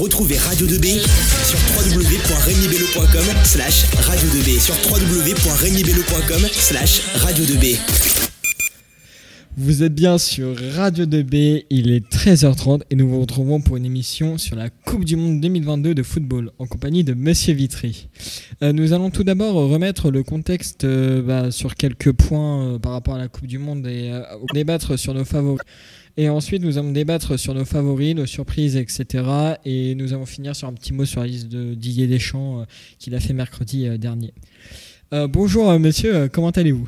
Retrouvez Radio 2B sur slash radio 2B sur slash radio 2B. Vous êtes bien sur Radio 2B, il est 13h30 et nous vous retrouvons pour une émission sur la Coupe du Monde 2022 de football en compagnie de Monsieur Vitry. Euh, nous allons tout d'abord remettre le contexte euh, bah, sur quelques points euh, par rapport à la Coupe du Monde et débattre sur nos favoris. Et ensuite, nous allons débattre sur nos favoris, nos surprises, etc. Et nous allons finir sur un petit mot sur la liste de Didier Deschamps euh, qu'il a fait mercredi euh, dernier. Euh, bonjour, euh, monsieur, comment allez-vous?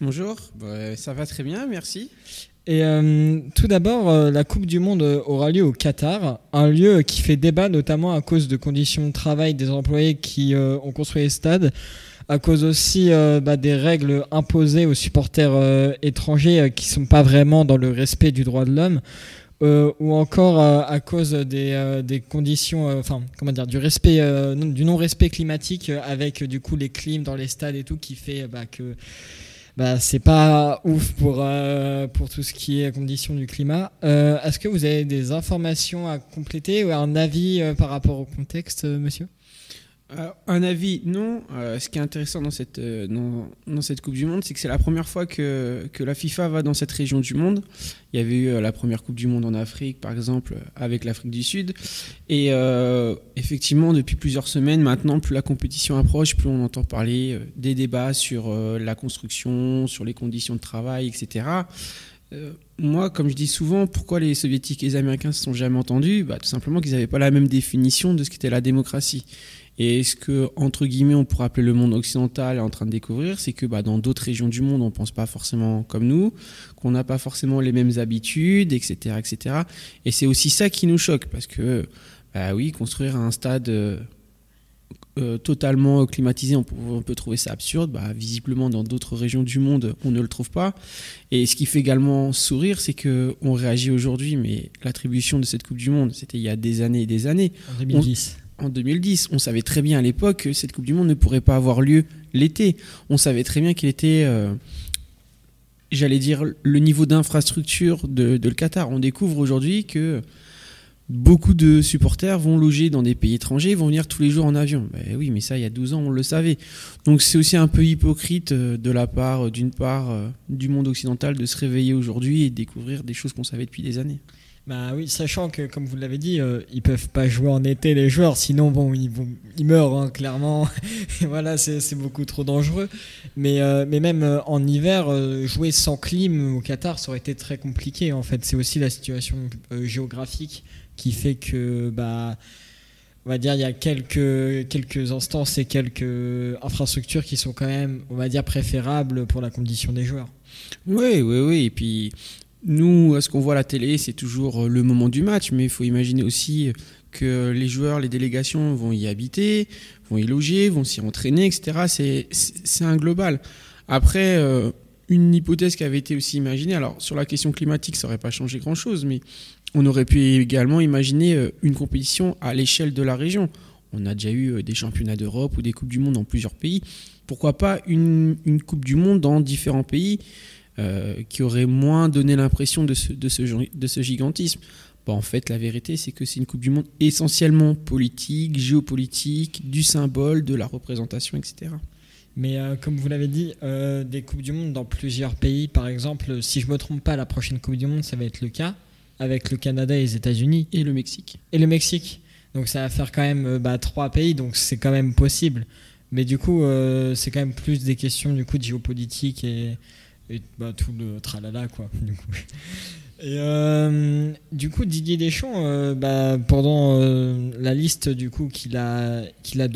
Bonjour, bah, ça va très bien, merci. Et euh, tout d'abord, euh, la Coupe du Monde aura lieu au Qatar, un lieu qui fait débat notamment à cause de conditions de travail des employés qui euh, ont construit les stades, à cause aussi euh, bah, des règles imposées aux supporters euh, étrangers euh, qui sont pas vraiment dans le respect du droit de l'homme. ou encore à cause des, des conditions, enfin comment dire, du respect, non- du non-respect climatique avec du coup les clims dans les stades et tout qui fait bah, que bah, c'est pas ouf pour, pour tout ce qui est conditions du climat. Est-ce que vous avez des informations à compléter ou un avis par rapport au contexte, monsieur? Euh, un avis, non. Euh, ce qui est intéressant dans cette, euh, dans, cette Coupe du Monde, c'est que c'est la première fois que, que la FIFA va dans cette région du monde. Il y avait eu la première Coupe du Monde en Afrique, par exemple, avec l'Afrique du Sud. Et effectivement, depuis plusieurs semaines maintenant, plus la compétition approche, plus on entend parler des débats sur la construction, sur les conditions de travail, etc. Euh, moi, comme je dis souvent, pourquoi les soviétiques et les américains se sont jamais entendus? Bah, Tout simplement qu'ils n'avaient pas la même définition de ce qu'était la démocratie. Et ce que, entre guillemets, on pourrait appeler le monde occidental est en train de découvrir, c'est que bah, dans d'autres régions du monde, on ne pense pas forcément comme nous, qu'on n'a pas forcément les mêmes habitudes, etc. etc. Et c'est aussi ça qui nous choque, parce que, bah oui, construire un stade euh, totalement climatisé, on peut, on peut trouver ça absurde. Bah, visiblement, dans d'autres régions du monde, on ne le trouve pas. Et ce qui fait également sourire, c'est que on réagit aujourd'hui, mais l'attribution de cette Coupe du Monde, c'était il y a des années et des années En 2010. en 2010. On savait très bien à l'époque que cette Coupe du Monde ne pourrait pas avoir lieu l'été. On savait très bien qu'il était, euh, j'allais dire, le niveau d'infrastructure de, de le Qatar. On découvre aujourd'hui que beaucoup de supporters vont loger dans des pays étrangers, vont venir tous les jours en avion. Ben oui, mais ça, il y a 12 ans, on le savait. Donc c'est aussi un peu hypocrite euh, de la part, euh, d'une part, euh, du monde occidental de se réveiller aujourd'hui et découvrir des choses qu'on savait depuis des années. Bah oui, sachant que comme vous l'avez dit, euh, ils peuvent pas jouer en été les joueurs, sinon bon ils vont ils meurent hein, clairement. Voilà, c'est beaucoup trop dangereux. Mais mais même en hiver, jouer sans clim au Qatar, ça aurait été très compliqué en fait. C'est aussi la situation géographique qui fait que bah on va dire il y a quelques quelques instances et quelques infrastructures qui sont quand même on va dire préférables pour la condition des joueurs. Oui, oui, oui. Et puis, nous, ce qu'on voit à la télé, c'est toujours le moment du match, mais il faut imaginer aussi que les joueurs, les délégations vont y habiter, vont y loger, vont s'y entraîner, etc. C'est un global. Après, euh, une hypothèse qui avait été aussi imaginée, alors sur la question climatique, ça n'aurait pas changé grand-chose, mais on aurait pu également imaginer euh, une compétition à l'échelle de la région. On a déjà eu euh, des championnats d'Europe ou des Coupes du Monde dans plusieurs pays. Pourquoi pas une, Coupe du Monde dans différents pays euh, qui aurait moins donné l'impression de ce, gigantisme? Bon, En fait, la vérité, c'est que c'est une Coupe du Monde essentiellement politique, géopolitique, du symbole, de la représentation, etc. Mais comme vous l'avez dit, des Coupes du Monde dans plusieurs pays, par exemple, si je me trompe pas, la prochaine Coupe du Monde, ça va être le cas, avec le Canada et les États-Unis Et le Mexique. et le Mexique. Donc ça va faire quand même euh, bah, trois pays, donc c'est quand même possible. Mais du coup, euh, c'est quand même plus des questions du coup de géopolitique et, bah, tout le tralala quoi. Du coup. Et euh, du coup, Didier Deschamps, bah, pendant la liste qu'il a qu'il a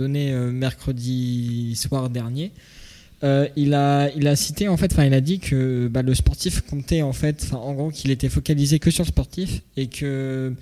mercredi soir dernier, euh, il a il a cité en fait, enfin il a dit que bah, le sportif comptait en fait, en gros qu'il était focalisé que sur le sportif et que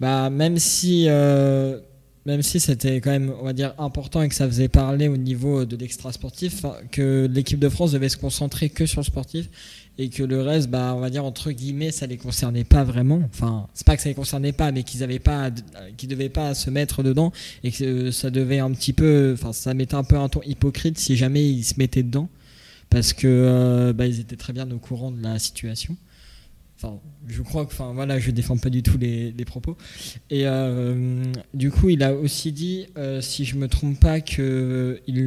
bah même si euh, même si c'était quand même on va dire important et que ça faisait parler au niveau de l'extra sportif, que l'équipe de France devait se concentrer que sur le sportif et que le reste, bah, on va dire entre guillemets, ça les concernait pas vraiment. Enfin, c'est pas que ça les concernait pas, mais qu'ils avaient pas, qu'ils devaient pas se mettre dedans et que euh, ça devait un petit peu, enfin, ça mettait un peu un ton hypocrite si jamais ils se mettaient dedans, parce que euh, bah, ils étaient très bien au courant de la situation. Enfin, je crois que, enfin voilà, je défends pas du tout les, propos. Et euh, du coup, il a aussi dit, si je me trompe pas, que il,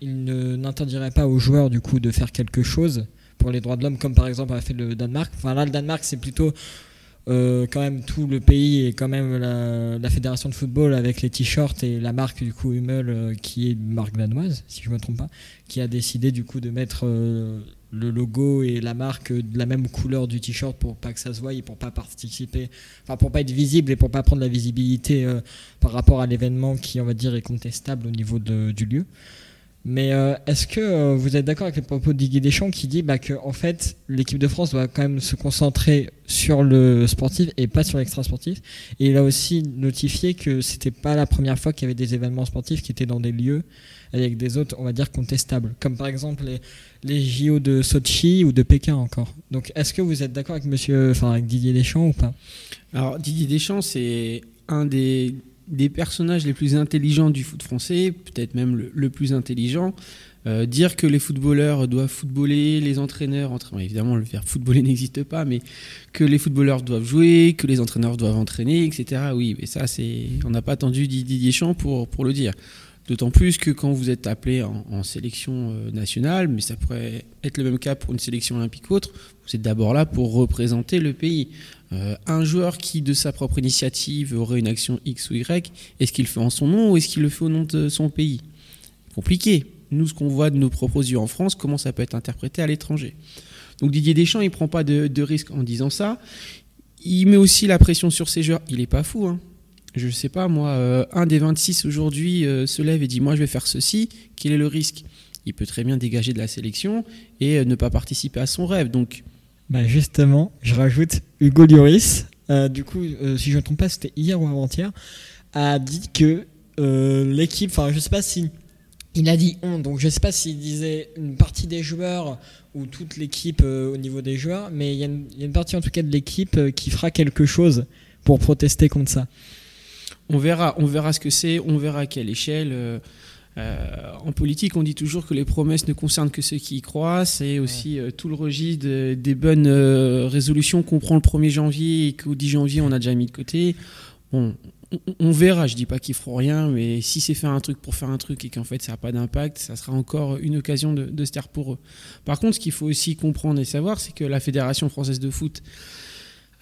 il n'interdirait pas aux joueurs du coup de faire quelque chose pour les droits de l'homme, comme par exemple a fait le Danemark. Enfin là, le Danemark, c'est plutôt euh, quand même tout le pays et quand même la, fédération de football avec les t-shirts et la marque du coup Hummel qui est une marque danoise si je me trompe pas qui a décidé du coup de mettre le logo et la marque de la même couleur du t-shirt pour pas que ça se voie et pour pas participer, enfin pour pas être visible et pour pas prendre la visibilité euh, par rapport à l'événement qui on va dire est contestable au niveau du lieu. Mais euh, est-ce que euh, vous êtes d'accord avec les propos de Didier Deschamps qui dit bah, que en fait l'équipe de France doit quand même se concentrer sur le sportif et pas sur l'extra sportif Et il a aussi notifié que c'était pas la première fois qu'il y avait des événements sportifs qui étaient dans des lieux avec des autres, on va dire, contestables. Comme par exemple les, les JO de Sochi ou de Pékin encore. Donc est-ce que vous êtes d'accord avec, enfin, avec Didier Deschamps ou pas? Alors Didier Deschamps, c'est un des, des, personnages les plus intelligents du foot français, peut-être même le, plus intelligent. Euh, dire que les footballeurs doivent footballer, les entraîneurs, évidemment le faire footballer n'existe pas, mais que les footballeurs doivent jouer, que les entraîneurs doivent entraîner, etc. Oui, mais ça, c'est, on n'a pas attendu Didier Deschamps pour, pour le dire. D'autant plus que quand vous êtes appelé en, sélection euh, nationale, mais ça pourrait être le même cas pour une sélection olympique ou autre, vous êtes d'abord là pour représenter le pays. Euh, un joueur qui, de sa propre initiative, aurait une action X ou Y, est-ce qu'il le fait en son nom ou est-ce qu'il le fait au nom de son pays? Compliqué. Nous, ce qu'on voit de nos propres en France, comment ça peut être interprété à l'étranger. Donc Didier Deschamps, il prend pas de, de risque en disant ça. Il met aussi la pression sur ses joueurs. Il n'est pas fou. Hein je sais pas moi, euh, un des 26 aujourd'hui euh, se lève et dit moi je vais faire ceci, quel est le risque? Il peut très bien dégager de la sélection et euh, ne pas participer à son rêve. Donc, bah justement, je rajoute Hugo Lloris. du coup, si je ne me trompe pas, c'était hier ou avant-hier, a dit que l'équipe, enfin je sais pas si il a dit on, donc je sais pas s'il disait une partie des joueurs ou toute l'équipe au niveau des joueurs, mais il y, a une partie en tout cas de l'équipe qui fera quelque chose pour protester contre ça on verra, on verra ce que c'est, on verra à quelle échelle. Euh, euh, en politique, on dit toujours que les promesses ne concernent que ceux qui y croient. C'est aussi euh, tout le registre des bonnes résolutions qu'on prend le 1er janvier et qu'au 10 janvier, on a déjà mis de côté. Bon, on, verra. Je dis pas qu'ils feront rien, mais si c'est faire un truc pour faire un truc et qu'en fait ça n'a pas d'impact, ça sera encore une occasion de, de se taire pour eux. Par contre, ce qu'il faut aussi comprendre et savoir, c'est que la Fédération française de foot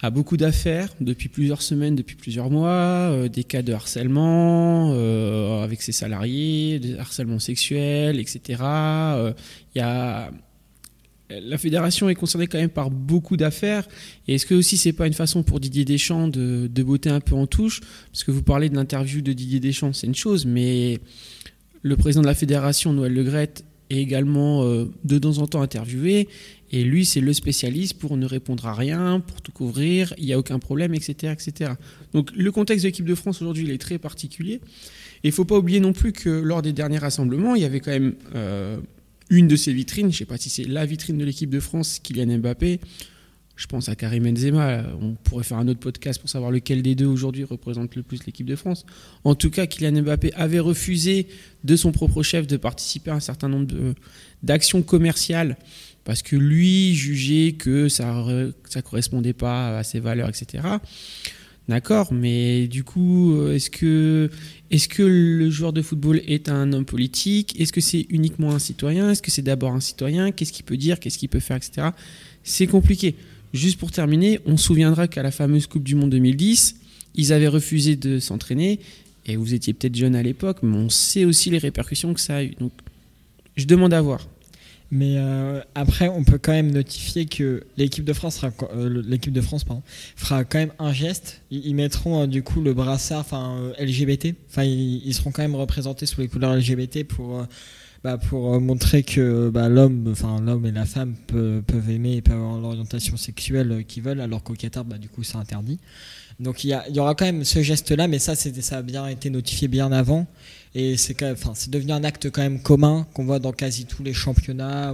a beaucoup d'affaires depuis plusieurs semaines, depuis plusieurs mois, euh, des cas de harcèlement euh, avec ses salariés, de harcèlement sexuel, etc. Euh, y a la fédération est concernée quand même par beaucoup d'affaires. Est-ce que aussi c'est pas une façon pour Didier Deschamps de, de botter un peu en touche? Parce que vous parlez de l'interview de Didier Deschamps, c'est une chose, mais le président de la fédération, Noël Legrette, est également de temps en temps interviewé et lui, c'est le spécialiste pour ne répondre à rien, pour tout couvrir, il n'y a aucun problème, etc., etc. Donc le contexte de l'équipe de France aujourd'hui, il est très particulier. Et il ne faut pas oublier non plus que lors des derniers rassemblements, il y avait quand même euh, une de ces vitrines, je ne sais pas si c'est la vitrine de l'équipe de France, Kylian Mbappé. Je pense à Karim Benzema. On pourrait faire un autre podcast pour savoir lequel des deux aujourd'hui représente le plus l'équipe de France. En tout cas, Kylian Mbappé avait refusé de son propre chef de participer à un certain nombre d'actions commerciales parce que lui jugeait que ça ne correspondait pas à ses valeurs, etc. D'accord, mais du coup, est-ce que, est que le joueur de football est un homme politique? Est-ce que c'est uniquement un citoyen? Est-ce que c'est d'abord un citoyen? Qu'est-ce qu'il peut dire? Qu'est-ce qu'il peut faire. C'est compliqué. Juste pour terminer, on se souviendra qu'à la fameuse Coupe du Monde 2010, ils avaient refusé de s'entraîner, et vous étiez peut-être jeune à l'époque, mais on sait aussi les répercussions que ça a eu. Donc, je demande à voir. Mais euh, après, on peut quand même notifier que l'équipe de France, euh, l'équipe de France fera quand même un geste. Ils, mettront euh, du coup le brassard LGBT. Enfin, ils, seront quand même représentés sous les couleurs LGBT pour, bah, pour montrer que bah, l'homme, enfin l'homme et la femme peuvent, aimer et peuvent avoir l'orientation sexuelle qu'ils veulent, alors qu'au Qatar, bah, du coup, c'est interdit. Donc il y, y, aura quand même ce geste-là, mais ça, ça a bien été notifié bien avant. Et c'est enfin, devenu un acte quand même commun qu'on voit dans quasi tous les championnats.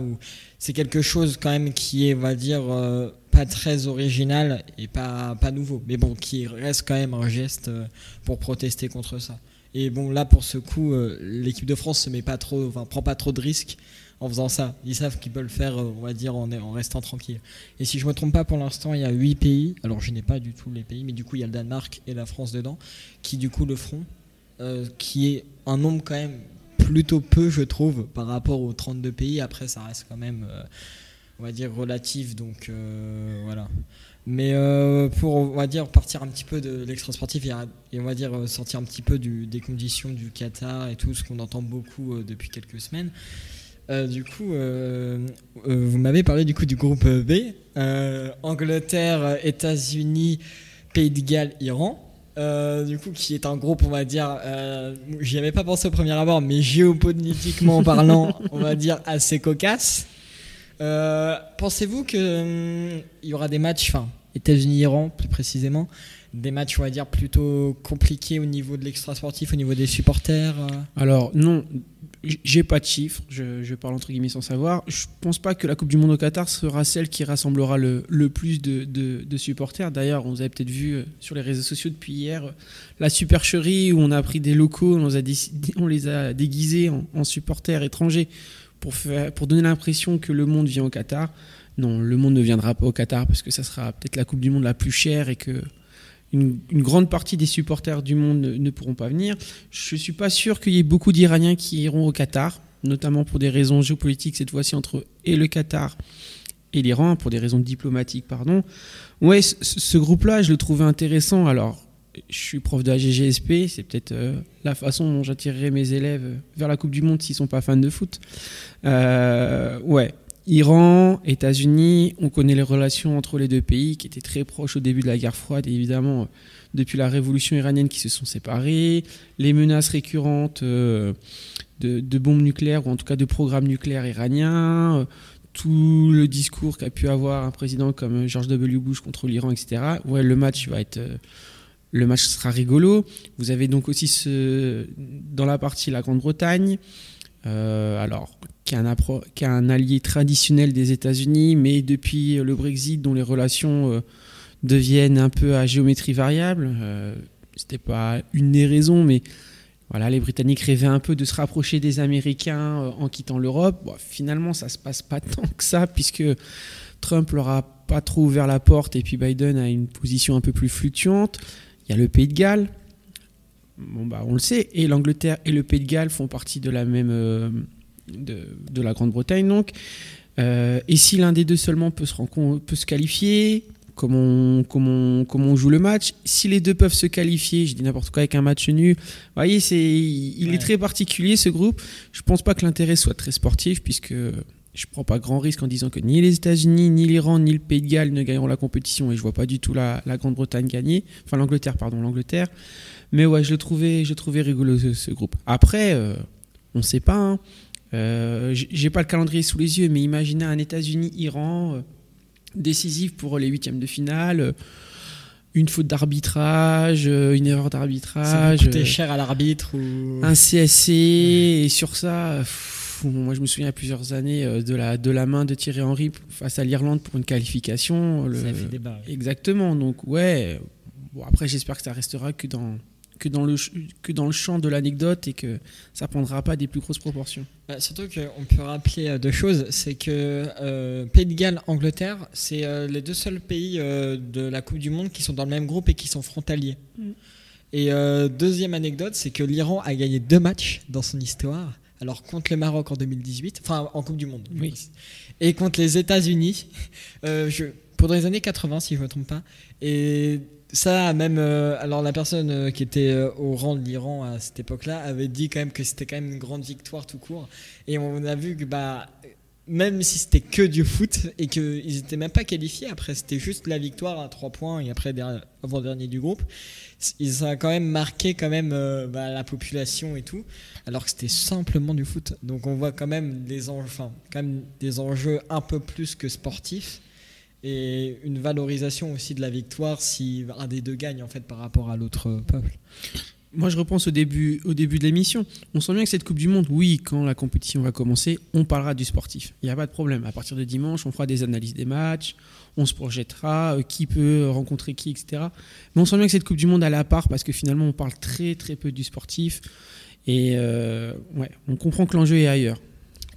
C'est quelque chose quand même qui est, on va dire, euh, pas très original et pas, pas nouveau. Mais bon, qui reste quand même un geste euh, pour protester contre ça. Et bon, là, pour ce coup, euh, l'équipe de France se met pas trop, enfin, prend pas trop de risques en faisant ça. Ils savent qu'ils peuvent le faire, euh, on va dire, en, restant tranquille. Et si je me trompe pas, pour l'instant, il y a 8 pays. Alors, je n'ai pas du tout les pays, mais du coup, il y a le Danemark et la France dedans qui, du coup, le feront. Euh, qui est un nombre quand même plutôt peu, je trouve, par rapport aux 32 pays. Après, ça reste quand même, on va dire, relatif. Donc, voilà. Mais euh, pour, on va dire, partir un petit peu de l'extra sportif et, on va dire euh, sortir un petit peu du- des conditions du Qatar et tout ce qu'on entend beaucoup euh, depuis quelques semaines. Euh, du coup, vous m'avez parlé du coup du groupe B, Angleterre, États-Unis, Pays de Galles, Iran. Du coup, qui est un groupe, on va dire, j'y avais pas pensé au premier abord, mais géopolitiquement parlant, on va dire assez cocasse. Euh, Pensez-vous que hum, y aura des matchs, enfin États-Unis-Iran plus précisément, des matchs, on va dire plutôt compliqués au niveau de l'extra sportif, au niveau des supporters. euh Alors non, j'ai pas de chiffres, je, parle entre guillemets sans savoir. Je pense pas que la Coupe du Monde au Qatar sera celle qui rassemblera le, plus de, supporters. D'ailleurs, vous avez peut-être vu euh, sur les réseaux sociaux depuis hier la supercherie où on a pris des locaux, on les a, on déguisés en supporters étrangers pour, donner l'impression que le monde vient au Qatar. Non, le monde ne viendra pas au Qatar parce que ça sera peut-être la Coupe du Monde la plus chère et que une, une grande partie des supporters du monde ne, ne pourront pas venir. Je suis pas sûr qu'il y ait beaucoup d'Iraniens qui iront au Qatar, notamment pour des raisons géopolitiques cette fois-ci entre et le Qatar et l'Iran, pour des raisons diplomatiques, pardon. Ouais, ce, ce groupe-là, je le trouvais intéressant. Alors, je suis prof de la GGSP, c'est peut-être euh, la façon dont j'attirerai mes élèves vers la Coupe du Monde s'ils sont pas fans de foot. Euh, ouais. Iran, États-Unis, on connaît les relations entre les deux pays qui étaient très proches au début de la guerre froide, et évidemment, depuis la révolution iranienne qui se sont séparés, les menaces récurrentes euh, de, de bombes nucléaires, ou en tout cas de programmes nucléaires iraniens, euh, tout le discours qu'a pu avoir un président comme George W. Bush contre l'Iran, etc. Ouais, le match va être. Le match sera rigolo. Vous avez donc aussi dans la partie la Grande-Bretagne, euh, alors qui est, un allié traditionnel des États-Unis, mais depuis le Brexit, dont les relations euh, deviennent un peu à géométrie variable. Euh, C'était pas une des raisons, mais voilà, les Britanniques rêvaient un peu de se rapprocher des Américains euh, en quittant l'Europe. Finalement, ça se passe pas tant que ça, puisque Trump leur a pas trop ouvert la porte et puis Biden a une position un peu plus fluctuante. Il y a le Pays de Galles. Bon, bah, on le sait. Et l'Angleterre et le Pays de Galles font partie de la même. euh, de, de la Grande-Bretagne, donc. Euh, et si l'un des deux seulement peut se, rencon- peut se qualifier, comment on, on, joue le match Si les deux peuvent se qualifier, je dis n'importe quoi avec un match nul, vous voyez, c'est, il Ouais. est très particulier ce groupe. Je pense pas que l'intérêt soit très sportif, puisque je prends pas grand risque en disant que ni les États-Unis, ni l'Iran, ni le Pays de Galles ne gagneront la compétition, et je vois pas du tout la, la Grande-Bretagne gagner, enfin l'Angleterre, pardon, l'Angleterre. Mais ouais, je le trouvais, je le trouvais rigolo ce, ce groupe. Après, euh, on sait pas. Hein. Euh, J'ai pas le calendrier sous les yeux, mais imaginez un États-Unis-Iran euh, décisif pour les huitièmes de finale. euh, une faute d'arbitrage, une erreur Ça d'arbitrage, coûter euh, cher à l'arbitre ou un CSC, et sur ça, moi je me souviens a plusieurs années euh, de la, de la main de Thierry Henry face à l'Irlande pour une qualification. le- ça a fait débat. oui. Exactement, donc ouais. Bon, après, j'espère que ça restera que dans, que dans, le, que dans le champ de l'anecdote et que ça prendra pas des plus grosses proportions. Bah, surtout qu'on peut rappeler euh, deux choses, c'est que euh, Pays de Galles, Angleterre, c'est euh, les deux seuls pays euh, de la Coupe du Monde qui sont dans le même groupe et qui sont frontaliers. Mm. Et euh, deuxième anecdote, c'est que l'Iran a gagné deux matchs dans son histoire. Alors contre le Maroc en 2018, enfin en Coupe du Monde, Oui. et contre les États-Unis, euh, pendant les années 80 si je ne me trompe pas. Et ça, même, euh, alors la personne euh, qui était euh, au rang de l'Iran à cette époque-là avait dit quand même que c'était quand même une grande victoire tout court. Et on a vu que bah, même si c'était que du foot et qu'ils n'étaient même pas qualifiés, après c'était juste la victoire à 3 points et après der- avant-dernier du groupe, ils ont quand même marqué quand même euh, bah, la population et tout, alors que c'était simplement du foot. Donc on voit quand même des enjeux, quand même des enjeux un peu plus que sportifs et une valorisation aussi de la victoire si un des deux gagne en fait par rapport à l'autre peuple. Moi, je repense au début, au début de l'émission. On sent bien que cette Coupe du Monde, oui, quand la compétition va commencer, on parlera du sportif. Il n'y a pas de problème. À partir de dimanche, on fera des analyses des matchs, on se projettera, euh, qui peut rencontrer qui, etc. Mais on sent bien que cette Coupe du Monde, elle est à part parce que finalement, on parle très, très peu du sportif. Et euh, ouais, on comprend que l'enjeu est ailleurs.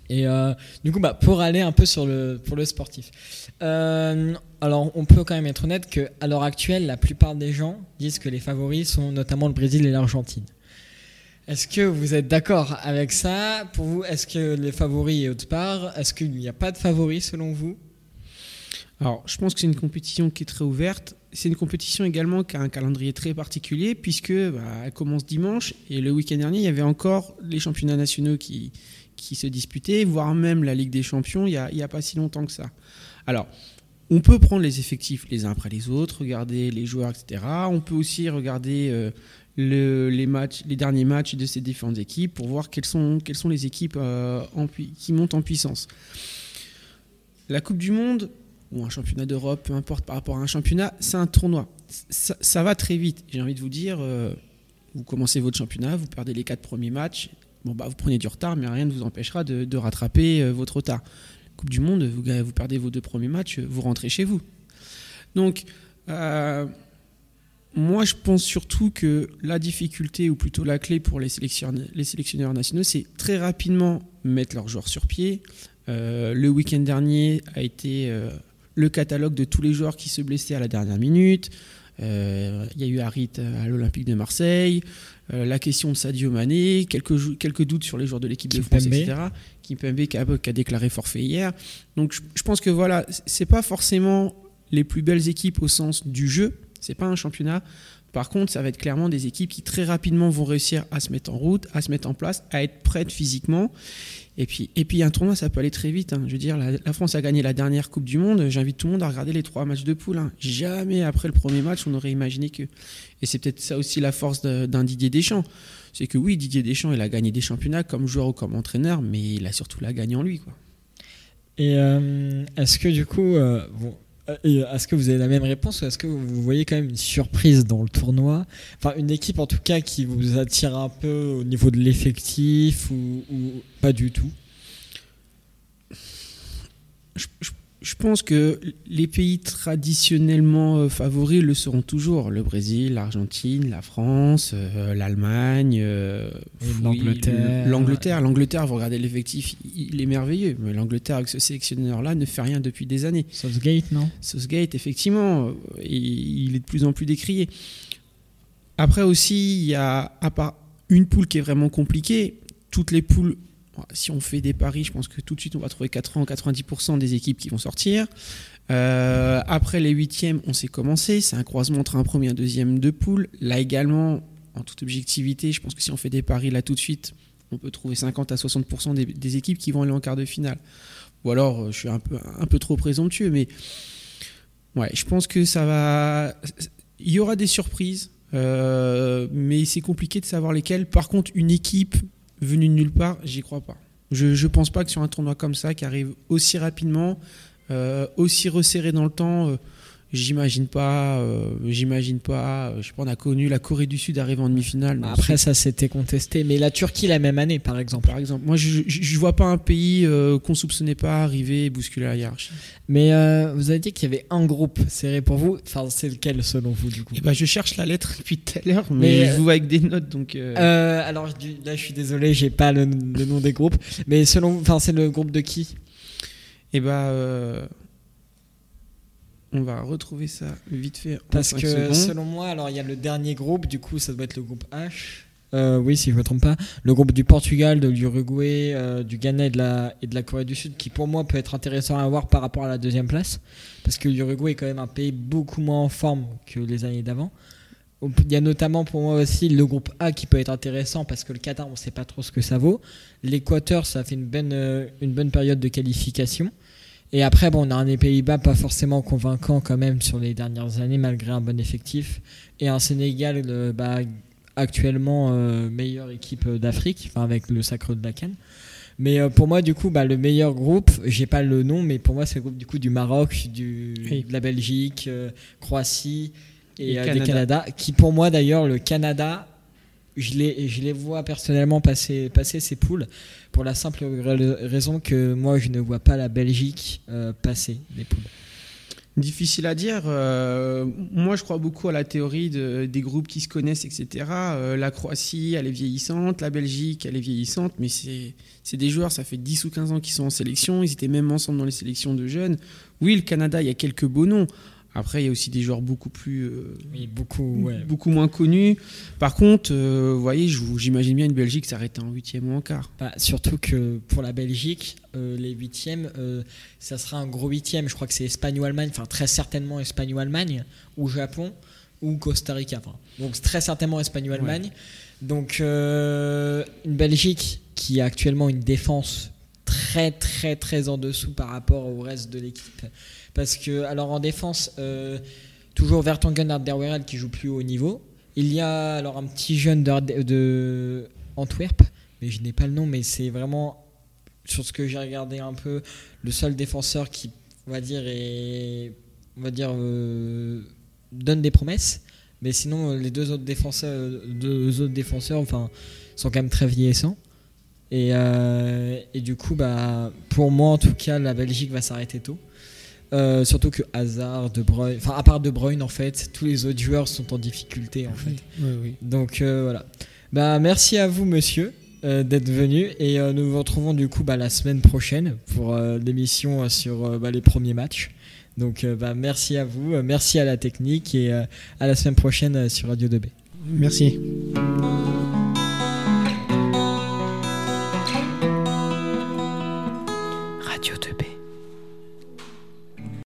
Et euh, du coup, bah, pour aller un peu sur le, pour le sportif. Euh, alors, on peut quand même être honnête qu'à l'heure actuelle, la plupart des gens disent que les favoris sont notamment le Brésil et l'Argentine. Est-ce que vous êtes d'accord avec ça? Pour vous, est-ce que les favoris est autre part? Est-ce qu'il n'y a pas de favoris selon vous? Alors, je pense que c'est une compétition qui est très ouverte. C'est une compétition également qui a un calendrier très particulier puisque bah, elle commence dimanche et le week-end dernier, il y avait encore les championnats nationaux qui, qui se disputaient, voire même la Ligue des Champions il n'y a, pas si longtemps que ça. Alors, on peut prendre les effectifs les uns après les autres, regarder les joueurs, etc. On peut aussi regarder euh, le- les, derniers matchs de ces différentes équipes pour voir quelles sont, les équipes euh, en qui montent en puissance. La Coupe du Monde ou un championnat d'Europe, peu importe par rapport à un championnat, c'est un tournoi. Ça, ça va très vite. J'ai envie de vous dire, euh, vous commencez votre championnat, vous perdez les quatre premiers matchs, bon bah vous prenez du retard, mais rien ne vous empêchera de, rattraper euh, votre retard. Coupe du Monde, vous, vous perdez vos deux premiers matchs, vous rentrez chez vous. Donc, euh, moi, je pense surtout que la difficulté, ou plutôt la clé pour les sélectionneurs, nationaux, c'est très rapidement mettre leurs joueurs sur pied. Euh, le week-end dernier a été le catalogue de tous les joueurs qui se blessaient à la dernière minute. Euh, Il y a eu Harit à l'Olympique de Marseille, euh, la question de Sadio Mané, quelques, doutes sur les joueurs de l'équipe de France, Kimpembe. etc. Kimpembe qui a, qui a déclaré forfait hier. Donc je, je pense que voilà, c'est pas forcément les plus belles équipes au sens du jeu, c'est pas un championnat. Par contre, ça va être clairement des équipes qui très rapidement vont réussir à se mettre en route, à se mettre en place, à être prêtes physiquement. Et puis, et puis un tournoi, ça peut aller très vite. hein. Je veux dire, la, France a gagné la dernière Coupe du Monde. J'invite tout le monde à regarder les trois matchs de poule. hein. Jamais après le premier match, on aurait imaginé que. Et c'est peut-être ça aussi la force d'un Didier Deschamps. C'est que oui, Didier Deschamps, il a gagné des championnats comme joueur ou comme entraîneur, mais il a surtout la gagné en lui. Et euh, est-ce que du coup, euh, est-ce que vous avez la même réponse ou est-ce que vous voyez quand même une surprise dans le tournoi? Enfin, une équipe en tout cas qui vous attire un peu au niveau de l'effectif ou, pas du tout? Je pense que les pays traditionnellement euh, favoris le seront toujours. Le Brésil, l'Argentine, la France, euh, l'Allemagne, euh, l'Angleterre. le- L'Angleterre, l'Angleterre, vous regardez l'effectif, il est merveilleux. Mais l'Angleterre avec ce sélectionneur-là ne fait rien depuis des années. Southgate, non? Southgate, effectivement, il est de plus en plus décrié. Après aussi, il y a, à part une poule qui est vraiment compliquée, toutes les poules, si on fait des paris, je pense que tout de suite, on va trouver 80-90% des équipes qui vont sortir. Euh, après les huitièmes, on sait commencer. C'est un croisement entre un premier et un deuxième de poule. Là également, en toute objectivité, je pense que si on fait des paris là tout de suite, on peut trouver 50 à 60% des, des équipes qui vont aller en quart de finale. Ou alors, euh, je suis un peu, un peu trop présomptueux, mais ouais, je pense que ça va. Il y aura des surprises, euh, mais c'est compliqué de savoir lesquelles. Par contre, une équipe venue de nulle part, j'y crois pas. Je, je pense pas que sur un tournoi comme ça, qui arrive aussi rapidement, euh, aussi resserré dans le temps, euh, j'imagine pas. euh, j'imagine pas. euh, je sais pas, on a connu la Corée du Sud arriver en demi-finale. Bah, Après, ça s'était contesté. Mais la Turquie, la même année, par exemple. par exemple, moi, je, je, je vois pas un pays euh, qu'on soupçonnait pas arriver et bousculer la hiérarchie. Mais euh, vous avez dit qu'il y avait un groupe serré pour vous? Enfin, c'est lequel selon vous, du coup? Eh ben, je cherche la lettre depuis tout à l'heure, mais, Mais, je vous vois avec des notes, donc. euh, Euh, alors là, je suis désolé, j'ai pas le, le nom des groupes. Mais selon, enfin, c'est le groupe de qui? Eh ben, euh, on va retrouver ça vite fait. Parce que secondes. selon moi, alors il y a le dernier groupe, du coup, ça doit être le groupe H. Euh, oui, si je me trompe pas. Le groupe du Portugal, de l'Uruguay, euh, du Ghana et de, la, et de la Corée du Sud, qui pour moi peut être intéressant à voir par rapport à la deuxième place. Parce que l'Uruguay est quand même un pays beaucoup moins en forme que les années d'avant. Il y a notamment pour moi aussi le groupe A qui peut être intéressant parce que le Qatar, on ne sait pas trop ce que ça vaut. L'Équateur, ça fait une bonne, euh, une bonne période de qualification. Et après, bon, on a un des Pays-Bas pas forcément convaincant quand même sur les dernières années, malgré un bon effectif. Et un Sénégal, euh, bah, actuellement euh, meilleure équipe d'Afrique, enfin avec le sacre de la Cannes. Mais euh, pour moi, du coup, bah, le meilleur groupe, j'ai pas le nom, mais pour moi, c'est le groupe du coup du Maroc, du, Oui. de la Belgique, Croatie et, Et des. Canada. Qui pour moi, d'ailleurs, le Canada, je les, vois personnellement passer, ces poules pour la simple ra- raison que moi, je ne vois pas la Belgique euh, passer les poules. Difficile à dire. Euh, moi, je crois beaucoup à la théorie de, des groupes qui se connaissent, etc. Euh, la Croatie, elle est vieillissante. La Belgique, elle est vieillissante. Mais c'est des joueurs, ça fait 10 ou 15 ans qu'ils sont en sélection. Ils étaient même ensemble dans les sélections de jeunes. Oui, le Canada, il y a quelques beaux noms. Après, il y a aussi des joueurs beaucoup plus, euh, beaucoup, beaucoup moins connus. Par contre, euh, vous voyez, j'imagine bien une Belgique s'arrêter en huitième ou en quart. Bah, surtout que pour la Belgique, euh, les huitièmes, ça sera un gros huitième. Je crois que c'est Espagne ou Allemagne, enfin très certainement Espagne ou Allemagne, ou Japon, ou Costa Rica. donc très certainement Espagne ou Allemagne. Donc une Belgique qui a actuellement une défense très très très en dessous par rapport au reste de l'équipe parce que, alors en défense, euh, toujours Vertonghen Arderweireld qui joue plus haut niveau. Il y a alors un petit jeune de, Antwerp, mais je n'ai pas le nom, mais c'est vraiment, sur ce que j'ai regardé un peu, le seul défenseur qui, on va dire, on va dire, euh, donne des promesses. Mais sinon, les deux autres défenseurs, deux autres défenseurs enfin, sont quand même très vieillissants. Et, euh, et, du coup, bah, pour moi en tout cas, la Belgique va s'arrêter tôt. Euh, surtout que Hazard, De Bruyne, enfin à part De Bruyne en fait, tous les autres joueurs sont en difficulté en fait. Donc euh, voilà. Bah merci à vous monsieur euh, d'être venu et nous vous retrouvons du coup bah, la semaine prochaine pour l'émission sur bah, les premiers matchs. Donc bah, merci à vous, merci à la technique et à la semaine prochaine sur Radio 2B. Merci.